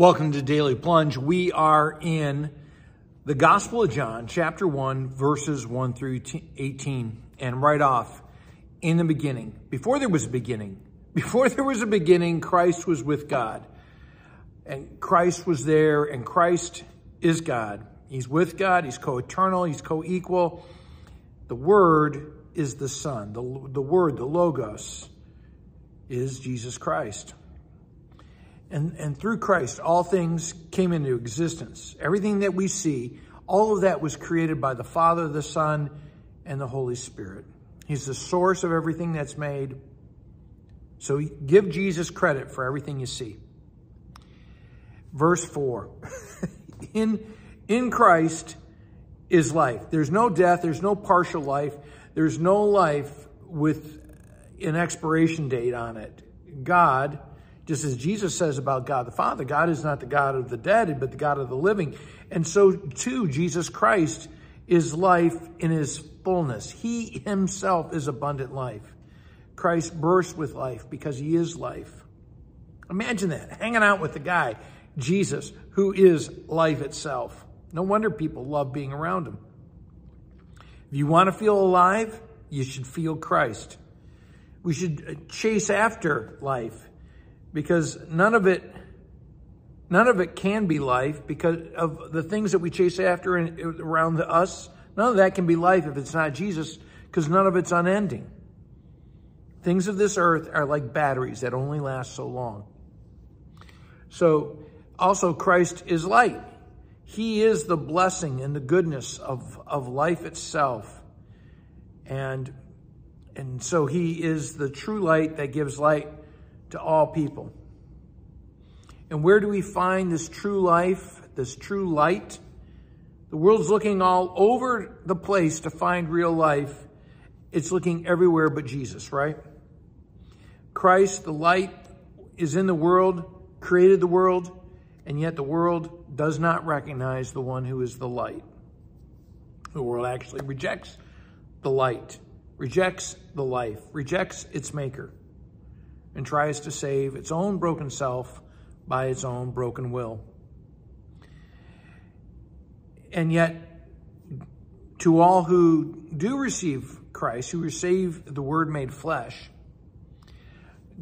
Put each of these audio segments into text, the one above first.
Welcome to Daily Plunge. We are in the Gospel of John, chapter 1, verses 1 through 18. And right off, in the beginning, before there was a beginning, before there was a beginning, Christ was with God. And Christ was there, and Christ is God. He's with God, He's co eternal, He's co equal. The Word is the Son. The, the Word, the Logos, is Jesus Christ. And, and through Christ, all things came into existence. Everything that we see, all of that was created by the Father, the Son, and the Holy Spirit. He's the source of everything that's made. So give Jesus credit for everything you see. Verse 4 in, in Christ is life. There's no death, there's no partial life, there's no life with an expiration date on it. God just as Jesus says about God the Father, God is not the God of the dead, but the God of the living. And so too, Jesus Christ is life in his fullness. He himself is abundant life. Christ bursts with life because he is life. Imagine that, hanging out with the guy, Jesus, who is life itself. No wonder people love being around him. If you want to feel alive, you should feel Christ. We should chase after life because none of it none of it can be life because of the things that we chase after in, around us. None of that can be life if it's not Jesus because none of it's unending. Things of this earth are like batteries that only last so long. So also Christ is light. He is the blessing and the goodness of, of life itself. And, and so he is the true light that gives light to all people. And where do we find this true life, this true light? The world's looking all over the place to find real life. It's looking everywhere but Jesus, right? Christ, the light, is in the world, created the world, and yet the world does not recognize the one who is the light. The world actually rejects the light, rejects the life, rejects its maker and tries to save its own broken self by its own broken will. And yet, to all who do receive Christ, who receive the Word made flesh,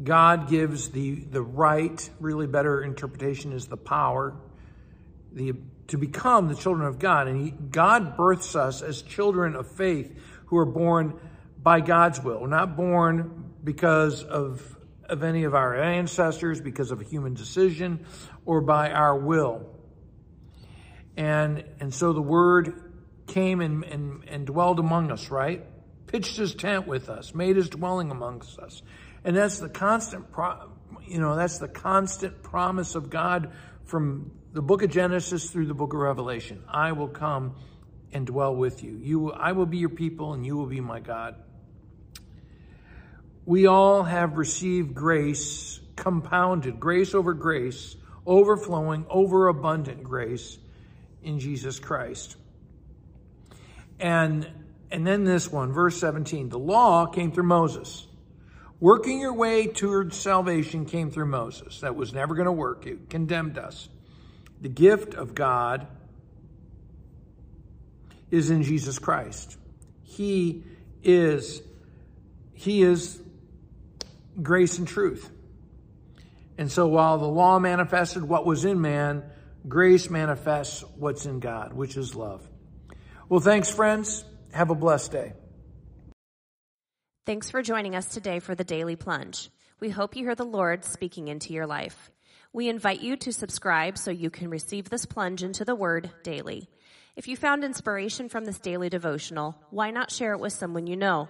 God gives the, the right, really better interpretation is the power, the, to become the children of God. And he, God births us as children of faith who are born by God's will. Not born because of of any of our ancestors because of a human decision or by our will. And, and so the word came and, and, and dwelled among us, right? Pitched his tent with us, made his dwelling amongst us. And that's the constant, pro, you know, that's the constant promise of God from the book of Genesis through the book of Revelation. I will come and dwell with you. You, I will be your people and you will be my God we all have received grace compounded, grace over grace, overflowing, overabundant grace in Jesus Christ. And, and then this one, verse 17, the law came through Moses. Working your way towards salvation came through Moses. That was never going to work. It condemned us. The gift of God is in Jesus Christ. He is, he is grace and truth. And so while the law manifested what was in man, grace manifests what's in God, which is love. Well, thanks, friends. Have a blessed day. Thanks for joining us today for the Daily Plunge. We hope you hear the Lord speaking into your life. We invite you to subscribe so you can receive this plunge into the Word daily. If you found inspiration from this daily devotional, why not share it with someone you know?